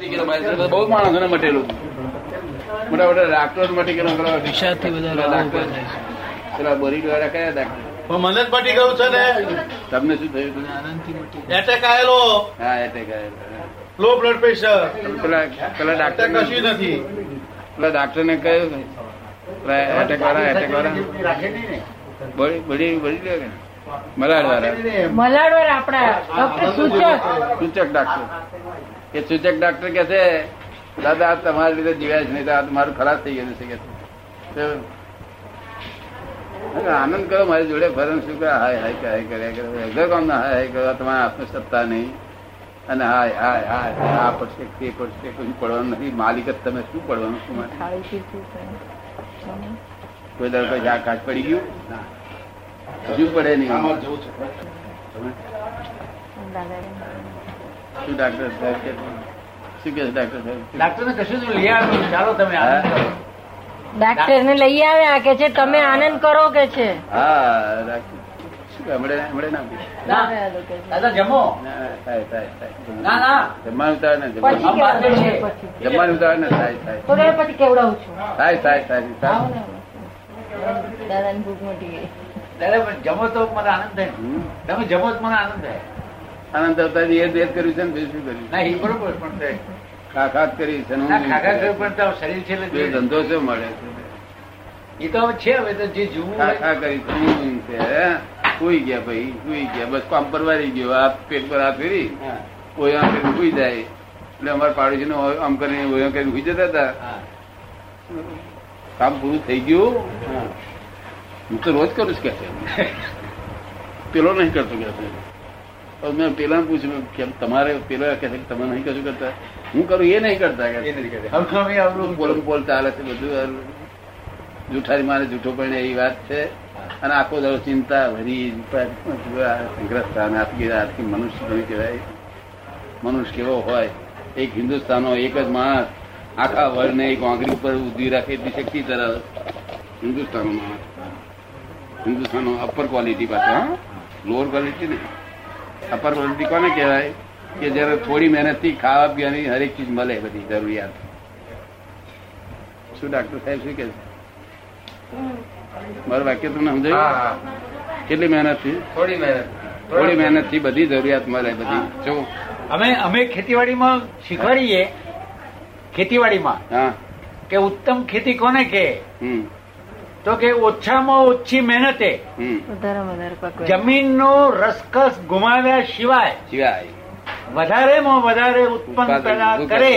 બહુ માણસોને મટેલું મોટા મોટા ડાક્ટરો મટી ગયેલો પેલો બોરી દ્વારા કયા ડાક્ટર મને જ મટી ગયું છે ને. તમને શું થયું એટેક આવેલો હા એટેક આવેલો. લો બ્લડ પ્રેશર પેલા પેલા ડાક્ટર કશું નથી. પેલા ડાક્ટર ને કહ્યું પેલા એટેક વાળા એટેક વાળા. બળી બળી બળી લે કે મલાડ વાળા. મલાડવાર આપણા સૂચક. સૂચક ડાક્ટર એ સૂચક ડોક્ટર કે છે દાદા તમારી લીધે જીવ્યા છે નહીં તો આ મારું ખરાબ થઈ ગયું છે કે આનંદ કરો મારી જોડે ફરન શું કરે હાય હાય કે હાય કર્યા કરે વગર કામ ના હાય હાય કરવા તમારે આત્મસત્તા નહીં. અને હાય હાય હાય આ પડશે તે પડશે કોઈ પડવાનું નથી. માલિક જ તમે શું પડવાનું શું. કોઈ દર કોઈ કાચ પડી ગયું? હજુ પડે નહીં. જવું છે. દાદા શું ડાક્ટર સાહેબ કે શું કે ડાક્ટર સાહેબ? ડાક્ટર ને કશું લઈ આવ્યું ચાલો તમે ડાક્ટર ને લઈ આવ્યા કે છે તમે આનંદ કરો કે છે? હા ડાક્ટર શું કે હમણે હમણે ના આપી? ના દાદા જમો. ના, થાય, થાય, થાય. ના, ના. જમવાનું ઉતાર ને પછી જમવાનું કેવડાવું છું, પછી. જમવાનું ઉતાર ને થાય થાય. થોડી વાર પછી કેવડાવું છું? થાય થાય થાય આવો થાય ને દાદાની ભૂખ મટી ગઈ. દાદા પણ જમો તો મને આનંદ થાય. તમે જમો તો મને આનંદ થાય. આનંદ અવતાર એ જ કર્યું છે ને બીજું શું કર્યું? ના એ બરોબર પણ ખાખાત કરી છે ને ના ઊંઘ. ખાખા કરી. કર્યું પણ તો શરીર છે એટલે બે ધંધો મળે છે એ તો હવે છે હવે તો જે જોવું ખાખા કરી છે છે સુઈ ગયા ભાઈ સુઈ ગયા. બસ કામ પરવારી ગયો આ પેટ પર હાથ ફેરી. કોઈ આમ કરીને સુઈ જાય. એટલે અમારા પાડોશી આમ કરીને ઓયા કરીને સુઈ જતા હતા. કામ પૂરું થઈ ગયું? હું. તો રોજ કરું છું કે પેલો નહીં કરતો કે મેં પેલા પૂછ્યું કે તમારે પેલો કે તમે નહીં કશું કરતા? હું કરું એ નહીં કરતા પોલ પોલ ચાલે છે બધું? જૂઠારી મારે જૂઠો પણ એવી વાત છે. અને આખો દાડો ચિંતા ભરી સંગ્રસ્ત આથી આથી મનુષ્ય નહીં કહેવાય. મનુષ્ય કેવો હોય? એક હિન્દુસ્તાનનો એક જ માણસ આખા વર્ણને એક આંગળી ઉપર ઉધી રાખે એટલી શક્તિ તરફ હિન્દુસ્તાનનો માણસ. હિન્દુસ્તાનનો અપર ક્વોલિટી પાછો હા? લોઅર ક્વોલિટી ને. અપર ક્વોલિટી કોને કહેવાય કે જયારે થોડી મહેનતથી ખાવા પીવાની હરેક ચીજ મળે બધી જરૂરિયાત. શું ડાક્ટર સાહેબ શું કે મારું વાક્ય તમને સમજાયું? કેટલી મહેનતથી? થોડી મહેનત. થોડી મહેનતથી બધી જરૂરિયાત મળે બધી. જો. અમે અમે ખેતીવાડીમાં શીખવાડીએ ખેતીવાડીમાં કે ઉત્તમ ખેતી કોને કે હમ. તો કે ઓછામાં ઓછી મહેનતે વધારે વધારે જમીનનો રસકસ ગુમાવ્યા સિવાય સિવાય. વધારેમાં વધારે ઉત્પન્ન પેદા કરે.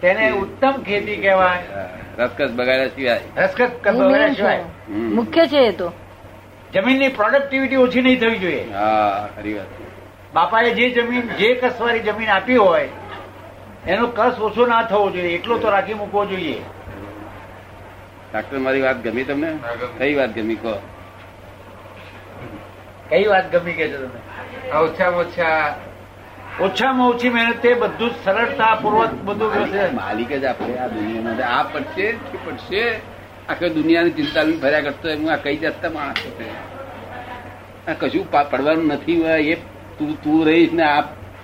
તેને ઉત્તમ ખેતી કહેવાય. રસકસ બગાડ્યા સિવાય. રસકસ બગાડ્યા સિવાય. મુખ્ય છે એ તો. જમીનની પ્રોડક્ટિવિટી ઓછી નહીં થવી જોઈએ. હા ખરી વાત. બાપાએ જે જમીન જે કસવારી જમીન આપી હોય એનો કસ ઓછો ના થવો જોઈએ. એટલો તો રાખી મૂકવો જોઈએ. ડાક્ટર મારી વાત ગમી તમને? કઈ વાત ગમી કહો. કઈ વાત ગમી કે છે તમે ઓછામાં ઓછા ઓછામાં ઓછી મહેનતે બધું સરળતા પૂર્વક બધું માલિક- માલિક જ આપણે આ દુનિયામાં. આ પડશે કે પડશે. આખી દુનિયાની ચિંતા લઈને ફર્યા કરતો. હું આ કઈ જતા માણસ છે આ કશું પડવાનું નથી હોય. એ તું તું રહીશ ને આ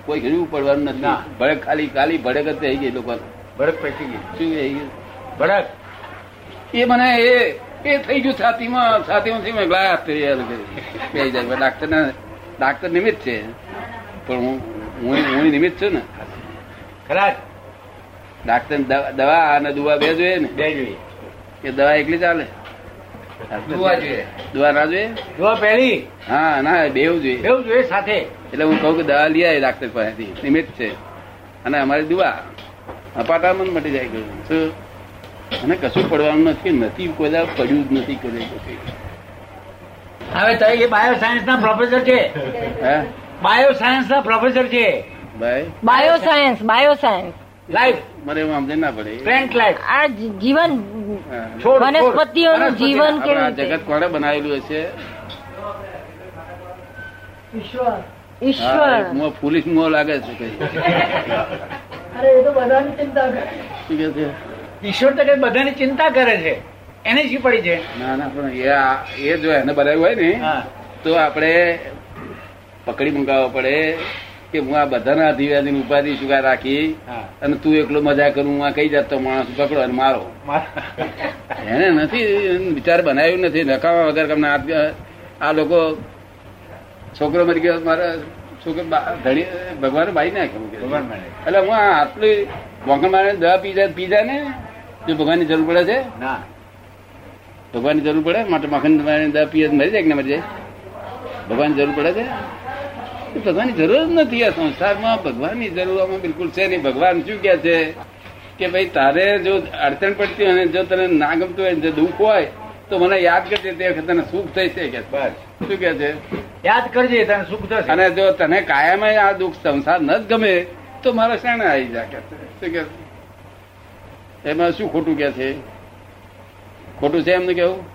કોઈ કશું પડવાનું નથી. ના. ભડક ખાલી ખાલી ભડક જ થઈ ગઈ લોકો ભડક પેસી ગઈ. શું થઈ ગયું? ભડક. એ મને એ એ થઈ ગયું છાતીમાં છાતીમાં મેં ગ્લાસ થઈ જાય ડાક્ટર ડાક્ટર નિમિત્ત છે. પણ હું હું હું નિમિત્ત છું ને. ખરા ડાક્ટર દવા અને દુવા બે જોઈએ ને? બે જોઈએ. એ દવા એકલી ચાલે? દુવા જોઈએ. દુવા ના જોઈએ? દુવા પહેલી હા ના બેવ જોઈએ. બેવું જોઈએ સાથે. એટલે હું કહું કે દવા લઈ આવી ડાક્ટર પાસેથી. નિમિત્ત છે. અને અમારી દુવા અપાટામાં મટી જાય ગયું શું? અને કશું પડવાનું નથી નથી કોઈ પડ્યું જ નથી કરે હવે તો એ બાયો સાયન્સ ના પ્રોફેસર છે. બાયો સાયન્સ ના પ્રોફેસર છે. Bio? Science bio science life મને એમ સમજણ ના પડે. પ્લેન્ટ લાઈફ આ જીવન. વનસ્પતિઓનું જીવન કેવી જગત કોણે બનાવેલું હશે? ઈશ્વર. ઈશ્વર. મો મોં મો લાગે છે કઈ. શું કે છે? ઈશ્વર તો કઈ બધાની ચિંતા કરે છે એને શી પડી છે? ના ના પણ એ એ જો એને બનાવ્યું હોય ને તો આપણે પકડી મંગાવવા પડે કે હું આ બધાના અધિવાદી ઉપાધિ ચુકા રાખી અને તું એકલો મજા કરું હું આ કઈ જાતનો માણસ પકડો અને મારો. એને નથી વિચાર બનાવ્યું નથી નકામા વગર તમને આ- લોકો છોકરો મરી ગયો મારા છોકરો ધણી ભગવાન બાઈ નાખ્યું કે. એટલે હું આટલી મોકલ મારે દવા પી જાય પી જાય ને જો ભગવાનની જરૂર પડે છે? ના. ભગવાનની જરૂર પડે? માટે માખણ દવા પીએ મરી જાય કે ના મરી જાય? ભગવાનની જરૂર પડે છે? ભગવાનની જરૂર જ નથી આ સંસારમાં. ભગવાનની જરૂર આમાં બિલકુલ છે નહીં. ભગવાન શું કે છે? કે ભાઈ તારે જો અડચણ પડતી હોય જો તને ના ગમતું હોય જો દુઃખ હોય તો મને યાદ કરજે તે વખતે તને સુખ થઈ છે કે બસ. શું કે છે? યાદ કરજે તને સુખ થશે. અને જો તને કાયમ આ દુઃખ સંસાર ન જ ગમે તો મારા શાણે આવી જા કે શું કે? એમાં શું ખોટું કે છે? ખોટું છે એમને કેવું?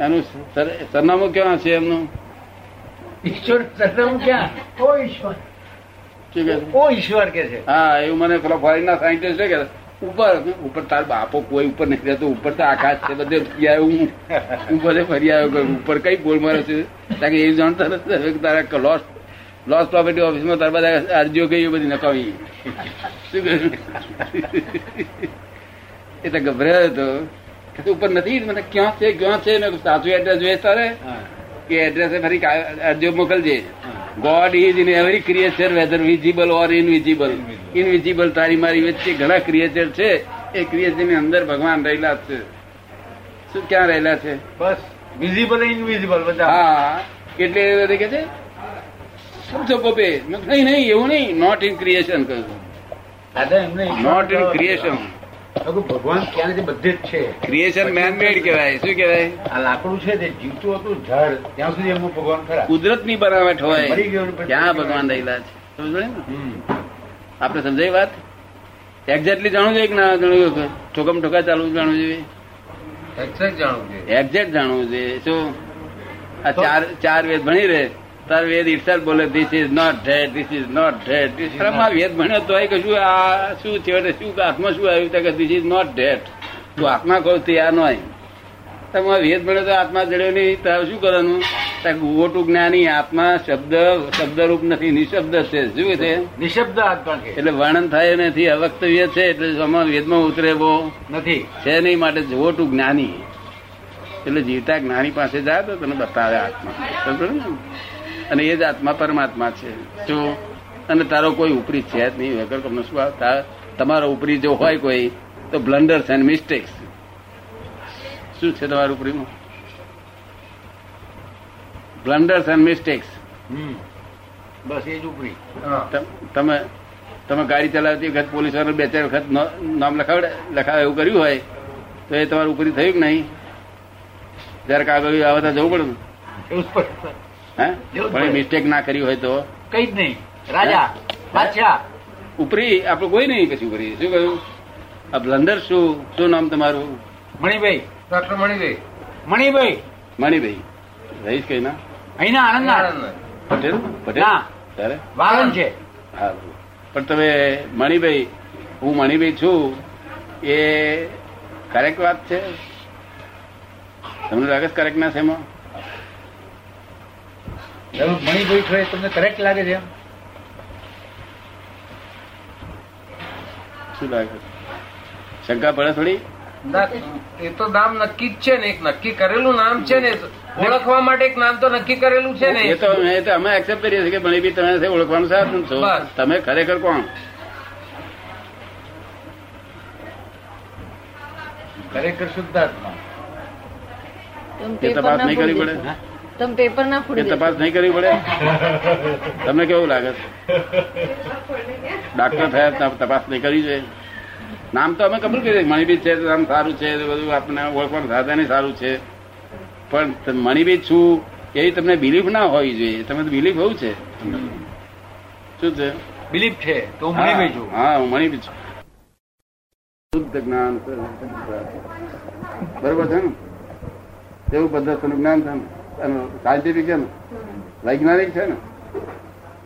એનું સર- સરનામું ક્યાં છે એમનું? ઈશ્વર સરનામું ક્યાં? શું કે છે? ઓ ઈશ્વર કે છે. હા એવું મને પેલા ફોરેન ના સાયન્ટિસ્ટ કે ઉપર ઉપર તાર બાપો કોઈ ઉપર નહીં રહેતો ઉપર તો આકાશ છે બધે ફરી આવ્યો હું. હું બધે ફરી આવ્યો ઉપર કઈ બોલ મારે છે? કારણ કે એ જાણતા નથી તારા લોસ લોસ પ્રોપર્ટી ઓફિસમાં તાર બધા અરજીઓ ગઈ બધી નકામી. શું કહ્યું? ગભરાયો હતો. ઉપર નથી મને ક્યાં છે ક્યાં છે? મેં સાચું એડ્રેસ જોઈએ તારે? કે એડ્રેસ ફરી અરજીઓ મોકલજે. God is in every creature whether visible or invisible invisible તારી મારી વચ્ચે ઘણા ક્રિએચર છે. એ ક્રિએચરની અંદર ભગવાન રહેલા છે. શું ક્યાં રહેલા છે? બસ વિઝિબલ ઇનવિઝિબલ બધા. હા. એટલે એ બધે કે છે? સમજો પોપે. મેં નહીં નહીં એવું નહીં. નોટ ઇન ક્રિએશન કહ્યું. નોટ ઇન ક્રિએશન ભગવાન ક્યાં છે? બધે જ છે. ક્રિએશન મેન મેડ કહેવાય? શું કહેવાય? આ લાકડું છે તે જીવતું હતું ઝાડ. ત્યાં સુધી એમનું ભગવાન ખરા. કુદરતની બનાવટ હોય ક્યાં ભગવાન રહેલા છે? સમજો આપણે સમજાય વાત? એક્ઝેક્ટલી જાણવું જોઈએ કે ના જાણવું જોઈએ? ઠોકમ ઠોકા ચાલવું જાણવું જોઈએ? એક્ઝેક્ટ જાણવું જોઈએ. એક્ઝેક્ટ જાણવું જોઈએ. શું? આ ચાર ચાર વેદ ભણી રહે. તાર વેદ ઇટસેલ્ફ બોલે this is not that this is not that આ વેદ ભણ્યો તો કશું આ શું એટલે શું કે હાથમાં શું આવ્યું કે ધીસ ઇઝ નોટ ધેટ તું આત્મા કહું તે આ નોય તમે વેદ ભણ્યો તો આત્મા જડ્યો નહીં તો શું કરવાનું? ગોટું જ્ઞાની આત્મા શબ્દ શબ્દરૂપ નથી નિશબ્દ છે. શું છે? નિશબ્દ આત્મા એટલે વર્ણન થાય નથી અવક્તવ્ય છે એટલે આમાં વેદમાં ઉતરેવો નથી. છે નહીં માટે જોટું જ્ઞાની. એટલે જીવતા જ્ઞાની પાસે જાય તો તને બતાવે આત્મા. સમજો ને? અને એ જ આત્મા પરમાત્મા છે. જો અને તારો કોઈ ઉપરી છે જ નહીં વગર તમને શું તમારો ઉપરી જો હોય કોઈ તો બ્લન્ડર્સ એન્ડ મિસ્ટેક્સ શું છે તમારું ઉપરીમાં? Blunders and mistakes hmm. બસ એ જ ઉપરી. તમે તમે ગાડી ચલાવતી વખત પોલીસવાળા બે ચાર વખત નો- નામ લખાવડે લખાવે એવું કર્યું હોય તો એ તમારું ઉપરી થયું કે નહીં? જયારે કાગળ આવે તો જવું પડે ને? પડે. હે? પણ મિસ્ટેક ના કરી હોય તો? કઈ જ નહીં. રાજા બાદશાહ. ઉપરી આપણે કોઈ નહીં કશું કરી શું કહ્યું? આ બ્લન્ડર શું? શું નામ તમારું? મણિભાઈ. ડોક્ટર મણિભાઈ. મણિભાઈ. મણિભાઈ. રહીશ કઈ ના? અહીંના આણંદના. આણંદના. પટેલ? પટેલ? ના. તારે? વાળંદ છે. હા પણ તમે મણિભાઈ હું મણિભાઈ છું. એ કરેક્ટ વાત છે? તમને લાગે કરેક્ટ ના છે એમાં? મણિભાઈ છો તમને કરેક્ટ લાગે છે એમ? શું લાગે? શંકા પડે થોડી? એ તો નામ નક્કી જ છે ને એક નક્કી કરેલું નામ છે ને ઓળખવા માટે એક નામ તો નક્કી કરેલું છે ને. એ તો એ તો અમે એક્સેપ્ટ કરીએ છીએ કે મણિભાઈ તમે ઓળખવાનું સાધન છો. તમે ખરેખર કોણ? ખરેખર શુદ્ધાત્મા. એ તપાસ નહીં કરવી પડે. તમે પેપર ના એ તપાસ નહીં કરવી પડે? તમને કેવું લાગે? છે? ડાક્ટર થયા તપાસ નહીં કરવી જોઈએ નામ તો અમે કબૂલ કરીએ મણિબીજ છે તો નામ સારું છે બધું આપણને ઓળખવાનું સાધન સારું છે. પણ મણિબીજ છું એવી તમને બિલીફ ના હોવી જોઈએ તમે તો બિલીફ હોવું છે? શું છે? બિલીફ છે તો હું મણિભાઈ છું. હા હું મણિબીજ છું. શુદ્ધ જ્ઞાન બરોબર છે ને? એવું પદ્ધતિનું જ્ઞાન છે ને? સાયન્ટિફિક છે ને? વૈજ્ઞાનિક છે ને?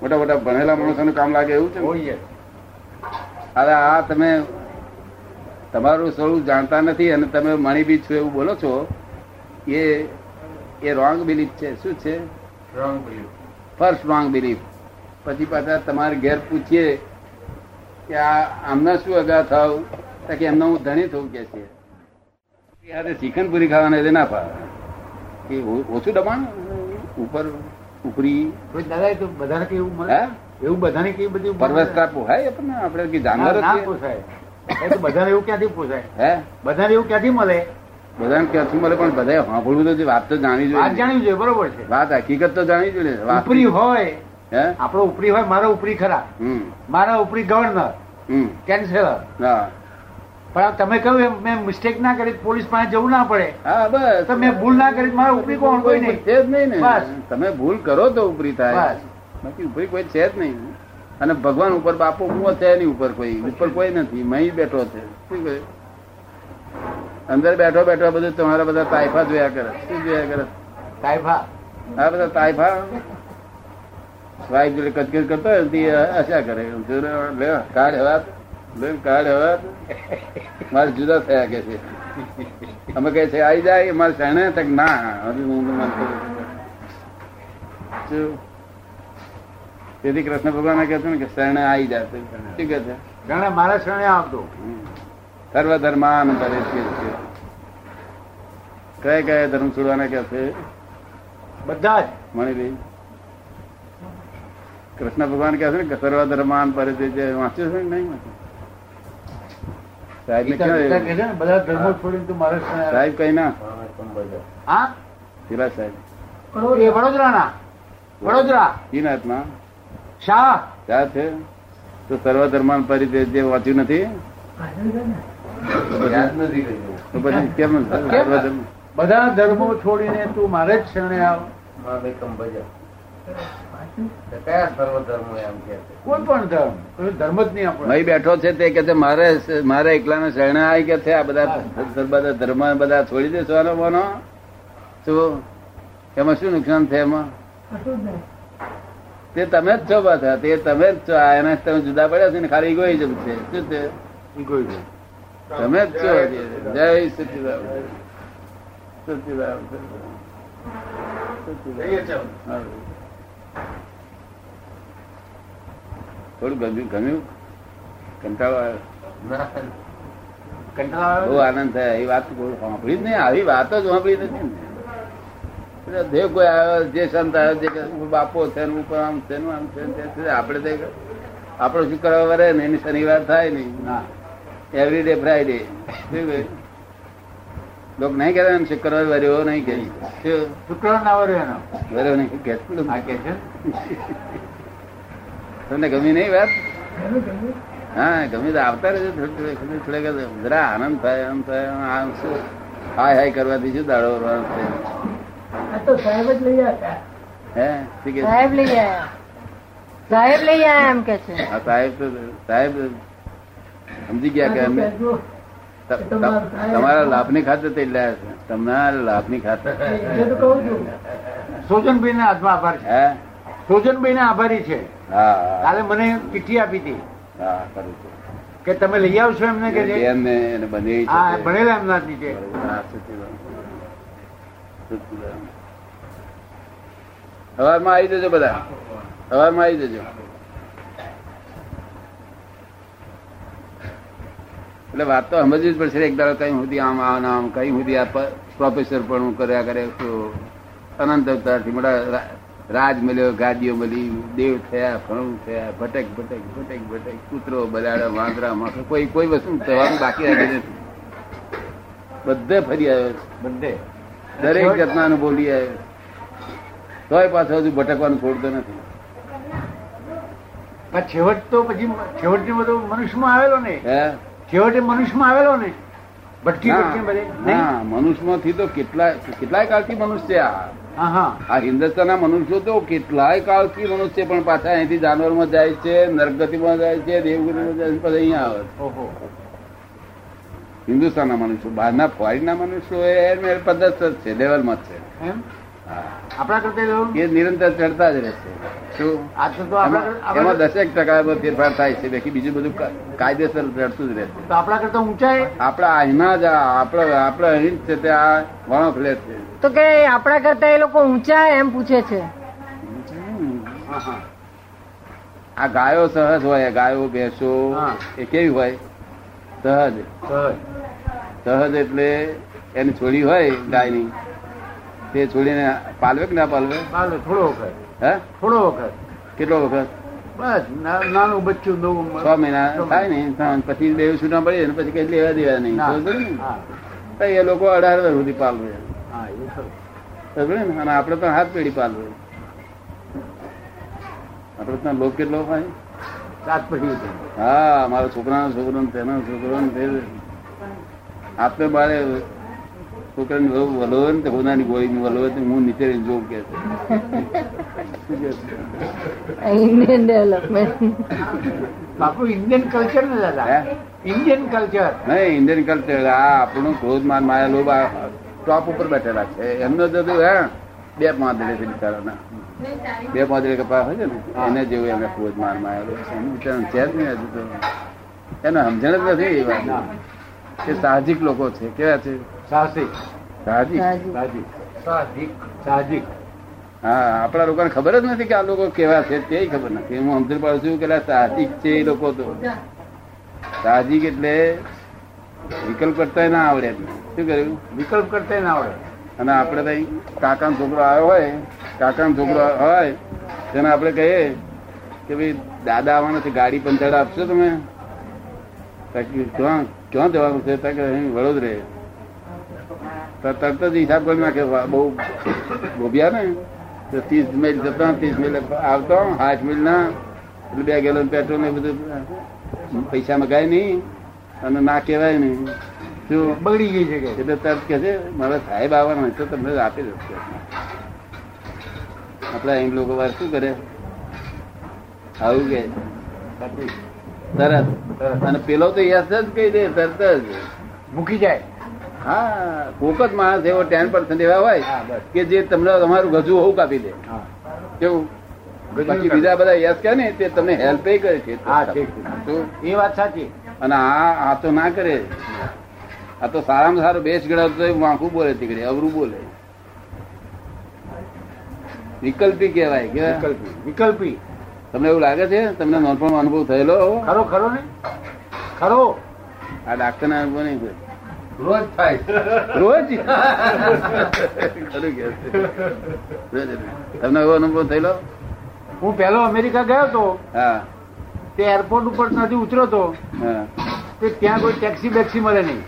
મોટા મોટા ભણેલા માણસોનું કામ લાગે એવું છે હવે આ તમે તમારું સ્વરૂપ જાણતા નથી અને તમે મણીબીજ છો એવું બોલો છો એ એ રોંગ બિલીફ છે. શું છે? Wrong belief first wrong belief પછી પાછા તમારે ઘેર પૂછીએ કે આ આમના શું અગા થાવ કે એમના હું ધણી થવું કે છે? ચિકન પૂરી ખાવાના ના ફાવે. કે ઓછું દબાણ? ઉપર ઉપરી? દાદા તો બધાને કઈ એવું મળે? એવું બધાને કઈ બધું પરવસ્તા પોહાય આપણને? આપણે કે જાનવર ના, પોસાય. બધાને એવું ક્યાંથી પોસાય? હે? બધાને એવું ક્યાંથી મળે? બધાને ક્યાંથી મળે? પણ બધા સાંભળવું તો વાત તો જાણવી વાત જોઈએ જાણવી જોઈએ બરોબર છે. વાત હકીકત તો જાણવી જોઈએ. વાત ઉપરી હોય હે? આપણો ઉપરી હોય મારો ઉપરી ખરા. મારા ઉપરી ગવર્નર કેન્સેલર કેન્સલર હા. પણ તમે કહ્યું એમ મેં મિસ્ટેક ના કરી પોલીસ પાસે જવું ના પડે. હા બસ. તમે ભૂલ ના કરી મારે ઉપરી કોણ? કોઈ નહીં. છે જ નહીં ને. તમે ભૂલ કરો તો ઉપરી થાય. બાકી ઉપરી કોઈ છે જ નહીં. અને ભગવાન ઉપર બાપો હું છે એની ઉપર કોઈ. ઉપર કોઈ નથી. મહી બેઠો છે. શું કહે? અંદર બેઠો બેઠો બધું તમારા બધા તાઇફા જોયા કરે. શું જોયા કરે? તાઇફા આ બધા તાઇફા વાઈફ જોડે કચકચ કરતો હોય આશા કરે. કાઢ હવા લે કાઢ હવે. મારે જુદા થયા કે છે. અમે કહે છે આવી જાય મારે શહેણે તક ના? તેથી કૃષ્ણ ભગવાન કહે છે ને કે શરણે આવી જાય શું કે છે? જાણે મારા શરણે આવતો. સર્વ ધર્માન કરે છે કયા કયા ધર્મ છોડવાના કે છે. બધા જ. મણિભાઈ કૃષ્ણ ભગવાન કહે છે ને કે સર્વ ધર્માન પરિચય વાંચ્યું છે કે નહીં વાંચ્યું? સાહેબ બધા ધર્મો છોડીને તું મારા સાહેબ કઈ ના. હા પેલા સાહેબ. વડોદરા વડોદરા? ઈ નાથના શાહ ક્યાં છે. તો સર્વ પરિચય જે વાંચ્યું નથી? યાદ નથી કર્યું. તો પછી કેમ સર્વ ધર્મ બધા ધર્મો છોડીને તું મારે જ શરણે આવ. કયા સર્વ ધર્મો એમ કે કોઈ પણ ધર્મ. ધર્મ જ નહીં આપણે. અહીં બેઠો છે તે કે છે મારે મારે એકલાને શરણા આવી કે છે? આ બધા બધા ધર્મ બધા છોડી દેશો આનો બોનો. શું એમાં શું નુકસાન થાય એમાં? તે તમે જ છો પાછા. તે તમે જ છો. એના તમે જુદા પડ્યા છે ને ખાલી ઇગોઇઝમ છે. શું છે. તમે જ છો. જય સચિદાન સચિદાન સચિદાન થોડું ગમ્યું ગમ્યું. કંટાળો કંટાળો બહુ આનંદ થાય. એ વાત કોઈ સાંભળી જ નહીં. આવી વાતો જ સાંભળી નથી ને. દેવ કોઈ આવ્યો જે સંત આવ્યો જે બાપો છે ને ઉપર આમ છે આમ છે. આપણે તો આપણો શુક્રવાર વરે ને? એની શનિવાર થાય નહીં. ના. એવરી ડે ફ્રાઈડે શું લોક નહીં કહેતા એમ શુક્રવાર વર્યો નહીં કે શુક્રવાર શુક્ર ના વરે એનો. વર્યો નહીં કે છે. તમને ગમી નહીં વાત? હા ગમી તો આવતા રહેજો થોડી થોડી થોડી થોડી જરા આનંદ થાય આમ થાય આમ શું? હાય હાય કરવાથી શું દાડો વરવાનો છે? હે? શું કે? છે? સાહેબ લઈ આયા સાહેબ લઈ આયા એમ કે છે. હા સાહેબ તો સાહેબ સમજી ગયા કે અમે ત- ત- તમારા લાભની ખાતર તે લાયા છે. તમારા લાભની ખાતર. સોજનભાઈ ના હાથમાં આભાર છે. હે સોજનભાઈ ના આભારી છે કાલે મને ચિઠ્ઠી આપી હતી. હા કરું છું. કે તમે લઈ આવશો એમને કે એને હા ભણેલા એમના નીચે. હા, સચ્ચિદાનંદ. સચ્ચિદાનંદ. આવી જજો બધા. સવારમાં આવી જજો. એટલે વાત તો સમજવી જ પડશે. એક દાડો કઈ સુધી આમ આ આમ કઈ સુધી આ પ્રોફેસર પણ કર્યા કરે અનંત અવતારથી મોટા રાજ મળ્યો ગાદીઓ મળી દેવ થયા ફણું થયા ભટક ભટક ભટક ભટક કૂતરો બલાડો વાંદરા માખો કોઈ કોઈ વસ્તુ થવાનું બાકી રાખી નથી. બધે ફરી આવ્યો બધે? દરેક જાતના બોલી આવ્યો. તોય પાછો હજુ ભટકવાનું છોડતો નથી. આ છેવટ તો પછી છેવટ બધો મનુષ્યમાં આવેલો ને હે? છેવટે મનુષ્યમાં આવેલો ને ભટકી ભટકી બધે મનુષ્યમાંથી તો કેટલાય કેટલાય કાળથી મનુષ્ય આ. આ હિન્દુસ્તાનના મનુષ્યો તો કેટલાય કાળથી મનુષ્ય પણ પાછા અહીંથી જાનવરમાં જાય છે નરગતિમાં જાય છે દેવગતિમાં જાય છે અહીંયા આવે હિન્દુસ્તાનના મનુષ્યો બહારના ફોરેનના મનુષ્યો એ પદ્ધત જ છે લેવલમાં જ છે. આપણા કરતા એ નિરંતર ચડતા જ રહેશે શું? આપણા એમાં આપણા દસેક ટકા ફેરફાર થાય છે બાકી બીજું બધું કાયદેસર ચડતું જ રહેશે આપણા કરતા ઊંચાઈ? આપડા અહીંના જ આ- આપડે આપડે અહીં જ છે તે આ વણો ફ્લેટ છે. તો કે આપણા કરતા એ લોકો ઊંચા એમ પૂછે છે. આ ગાયો સહજ હોય ગાયો ભેંસો હા. એ કેવી હોય? સહજ. સહજ. સહજ એટલે એની છોડી હોય ગાયની. તે છોડીને પાલવે કે ના પાલવે? પાલવે થોડો વખત. હે? થોડો વખત. કેટલો વખત? બસ નાનું બચ્ચું નવું છ મહિના થાય ને પછી બે છૂટા પડી પછી કઈ લેવા દેવા નહીં. એ લોકો અઢાર વર્ષ સુધી પાલવે. હા એ ખરું. ને? અને આપડે તો હાથ પેઢી પાલવે આપડે ત્યાં લોક કેટલો ભાઈ સાત પેઢી હા મારા છોકરાનો છોકરો ને તેનો છોકરો આપણે બાળે છોકરાને વલોવે ને હોનાની ગોળી વલોવે તો હું નીચે જોઉં કે? ઇન્ડિયન ડેવલપમેન્ટ બાપુ ઇન્ડિયન કલ્ચર ને દાદા. ઇન્ડિયન કલ્ચર નહીં ઇન્ડિયન કલ્ચર આ આપણું ક્રોધ માન માયા લોભ આ ટોપ ઉપર બેઠેલા છે. એમનો જો હે બે પાંદડે છે બિચારાના. બે પાંદડે કપા હોય છે ને એને જેવું એમને ક્રોધ માર છે. એનું બિચારાને છે જ નહીં હજુ તો. એને સમજણ જ નથી એ વાત. કે સાહજિક લોકો છે. કેવા છે? સાહસિક. સાહજિક? સાહજિક. સાહજિક. સાહજિક. હા આપણા લોકોને ખબર જ નથી કે આ લોકો કેવા છે તે ખબર નથી. હું સમજણ પાડું છું કે સાહજિક છે એ લોકો તો. સાહજિક એટલે વિકલ્પ કરતા ના આવડે શું કર્યું? વિકલ્પ કરતા ના આવડે. અને આપણે કઈ કાકાનો છોકરો આવ્યો હોય, કાકાનો છોકરો હોય, તેને આપણે કહીએ કે ભાઈ દાદા આવવાના છે, ગાડી પંચાડ આપશો તમે? ક્યાં ક્યાં જવાનું છે? તો કે અહીં વડોદરે. તરત જ હિસાબ કરી નાખે. બહુ ગોભ્યા ને? તો ત્રીસ મિલ જતા, ત્રીસ મિલ આવતો આઠ મિલ ના એટલે બે ગેલન પેટ્રોલ ને બધું પૈસા મગાય નહીં. અને ના કહેવાય નહીં. જો બગડી ગઈ છે કે? એટલે તરત કે છે મારા સાહેબ આવવાના હોય તો તમને આપી દઉં. આપણા અહીં લોકો વાર શું કરે? આવું કે તરત. અને પેલો તો યસ જ કહી દે તરત જ. મૂકી જાય. હા કોક જ માણસ એવો ટેન પર્સન્ટ એવા હોય કે જે તમને તમારું ગજુ હોવું કાપી દે. કેવું? બાકી બીજા બધા યસ કે ને તે તમને હેલ્પ કરે છે. એ વાત સાચી. અને આ આ તો ના કરે. આ તો સારામાં સારું બેસ ગળાવતો વાંકું બોલે તીકડે અવરું બોલે. વિકલ્પી કહેવાય કે વિકલ્પી વિકલ્પી. તમને એવું લાગે છે? તમને નોનપણ અનુભવ થયેલો ખરો ખરો ને? ખરો. આ ડાક્ટર ના અનુભવ નહીં રોજ થાય. રોજ. તમને એવો અનુભવ થયેલો? હું પેલો અમેરિકા ગયો તો હા. તે એરપોર્ટ ઉપર નથી ઉતર્યો તો તે ત્યાં કોઈ ટેક્સી બેક્સી મળે નહીં.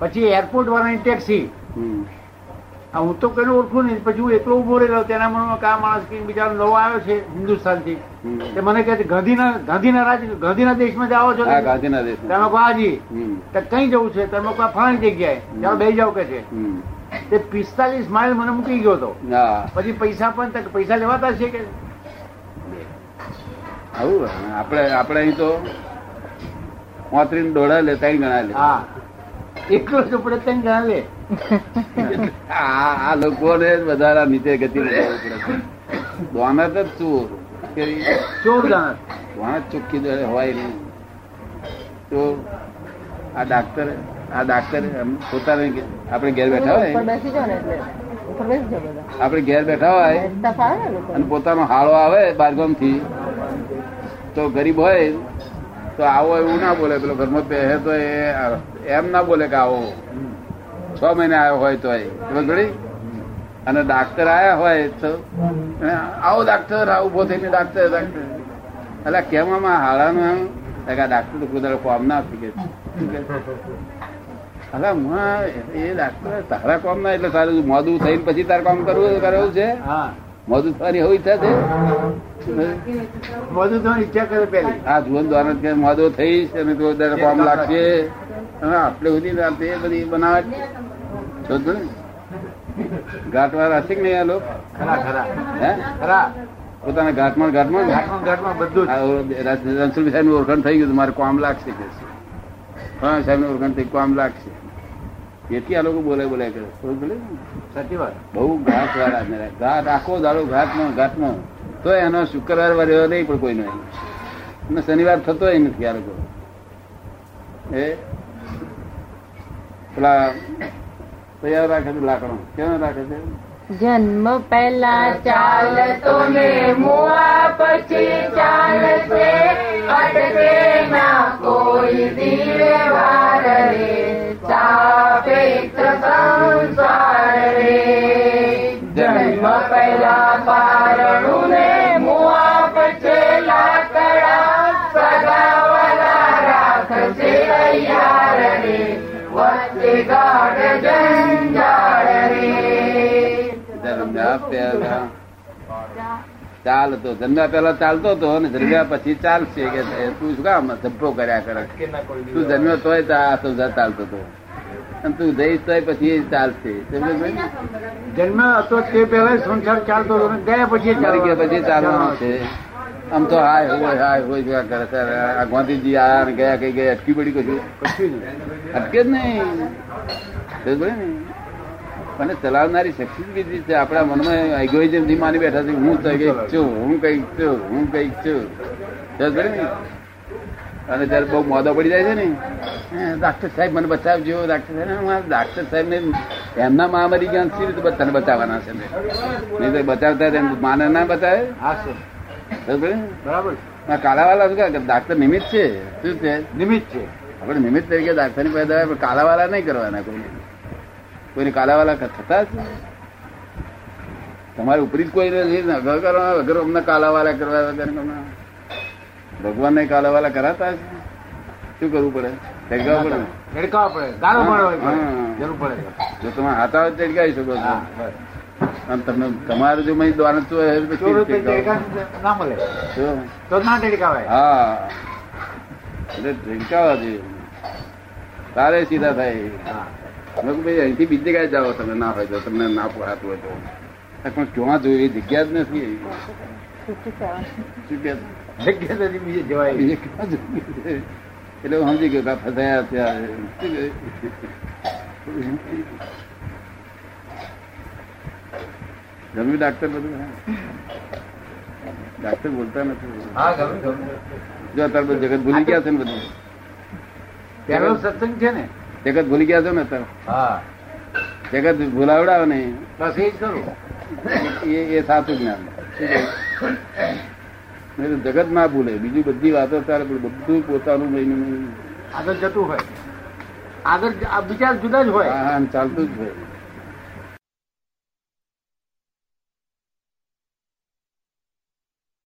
પછી એરપોર્ટ વાળાની ટેક્સી હું તો કઈ ઓળખું નહીં પછી હું એકલો ઊભો રહેલો તેના મનમાં કા માણસ કે બિચારો નવો આવ્યો છે હિન્દુસ્તાનથી તે મને કહે ગાંધીના ગાંધીના રાજ ગાંધીના દેશમાં જ આવો છો ગાંધીના દેશ તમે કહો હાજી તો કઈ જવું છે? તમે કહો ફલાણી જગ્યાએ. ચાલો બે જાવ કે છે. તે પિસ્તાલીસ માઇલ મને મૂકી ગયો હતો પછી પૈસા પણ પૈસા લેવાતા છે કે? આવું આપણે આપણે અહીં તો પોત્રીસ દોઢા લે ત્રણ ગણા લે. એટલો જ પડે ત્રણ ગણા લે. આ લોકોને વધારા નીચે ગતિ દોનત જ ચોર ચોર દોનત ચોખ્ખી દોડે હોય નહીં. ચોર આ ડાક્ટર આ ડાક્ટર પોતાને આપણે ઘેર બેઠા હોય. આપણે ઘેર બેઠા હોય અને પોતાનો હાળો આવે બારગામથી તો ગરીબ હોય, તો આવો એવું ના બોલે. પેલો ઘરમાં પહેરે તો એ, એમ ના બોલે કે આવો. છ મહિને આવ્યો હોય તો અને ડાક્ટર આવ્યા હોય તો આવો ડાક્ટર ઊભો થઈને ડાક્ટર ડાક્ટર એટલે કેવામાં હાડાનું એમ? કે ડાક્ટર તો કોઈ ના થઈ ગયું અલા, હું એ ડાક્ટર તારા કોમ ના, એટલે તારું મોદું થઈને પછી તારે કામ કરવું કરવું છે? હા. મોડું થવાની એવી ઈચ્છા છે બધું તો ઈચ્છા કરે પેલી આ જુવન દ્વારા કે મોદો થઈશ અને તો દર કામ લાગશે. અને આપણે સુધી તે બધી બનાવટ. જોતો ને? ઘાટવાળા હશે કે નહીં આ લોકો? ખરા ખરા. હે? ખરા. પોતાના ઘાટમાં ઘાટમાં? ઘાટમાં ઘાટમાં બધું રણછોડ સાહેબ ઓળખાણ થઈ ગયું મારે કામ લાગશે કે. હા સાહેબ ઓળખાણ થઈ કામ લાગશે. એથી આ લોકો બોલે બોલે કરે? સાચી વાત. બહુ ઘાટ વાળા ઘાટ આખો દાડો ઘાટનો ઘાટમાં તો એનો શુક્રવાર વર્યો નહીં પણ કોઈ નહીં અને શનિવાર થતો નથી આ લોકો. એ પેલા તૈયાર રાખે છે લાકડો. કેવો રાખે છે? જન્મ પહેલા ચાલતો ને મુઆ પછી ચાલશે અટકે ના કોઈ દિલવાર રે. સાપેક્ષ સંસાર રે. જન્મ પહેલા પારણું ને જન્મ્યા ચાલ ચાલતો. જન્મ્યા પેલા ચાલતો હતો ને જન્મ્યા પછી ચાલશે કે તું શું કામ ધબ્બો કર્યા કરે? તું જન્મ્યો તોય તો આ ચાલતો હતો. અને તું જઈશ તોય પછી ચાલશે. જન્મ હતો તે પેલા સંસાર ચાલતો હતો ગયા પછી ગયા પછી ચાલવાનો છે. આમ તો હાય હોય હાય હોય જોયા કરે છે. આ ગાંધીજી આયા ગયા કઈ ગયા અટકી પડી કશું? કશું અટકે જ નહીં. ને? અને ચલાવનારી શક્તિ જ બીજી છે. આપણા મનમાં એગોઇઝમથી માની બેઠા છે. હું કંઈક છું હું કંઈક છું હું કંઈક છું. ને? અને જયારે બહુ મોદો પડી જાય છે ને? ડાક્ટર સાહેબ મને બચાવજો ડાક્ટર સાહેબ ડાક્ટર સાહેબ ને એમના મહામારી જ્ઞાન સી રીતે તને બચાવવાના છે નહીં તો બચાવતા એમ માને ના બતાવે? હા સર ને? બરાબર. કાલાવાલા શું કે ડાક્ટર નિમિત્ત છે. શું છે નિમિત્ત છે. આપણે નિમિત્ત તરીકે ડાક્ટરની પેદા કાલાવાલા નહીં કરવાના કોઈ. કોઈને કાલાવાલા થતા જ તમારે ઉપરી જ કોઈ ને કરવા વગર અમને કાલાવાલા કરવા વગર કરવા. ભગવાન ને કાલાવાલા કરાતા છે શું કરવું પડે? ટેકાવવું પડે. ને? પડે. ગાળો પડે. જરૂર પડે. જો તમે હાથા તો શકો છો. અને તમને તમારે જો મય તો? ટેકા ના મળે. તો ના ટેકાવાય હા. એટલે ટેકાવા જોઈએ. તારે સીધા થાય. ભાઈ અહીંથી બીજી જગ્યાએ જાઓ તમે ના હોય તો તમને ના પોહાતું હોય તો. પણ ક્યાં જોયું એ જગ્યા જ નથી એટલે હું સમજી ગયો કે ફસાયા ત્યાં જમ્યું ડાક્ટર બધું ડાક્ટર બોલતા નથી જો અત્યારે જગત ભૂલી ગયા છે ને બધું. પહેલો સત્સંગ છે ને? જગત ભૂલી ગયા છો ને તમે હા. જગત ભૂલાવડાવે ને. બસ એ જ કરું. એ એ સાચું જ્ઞાન. જગત ના ભૂલે. બીજી બધી વાતો તારે બધું પોતાનું લઈને આગળ જતું હોય. આગળ આ બીજા જુદા જ હોય. હા, ચાલતું જ હોય.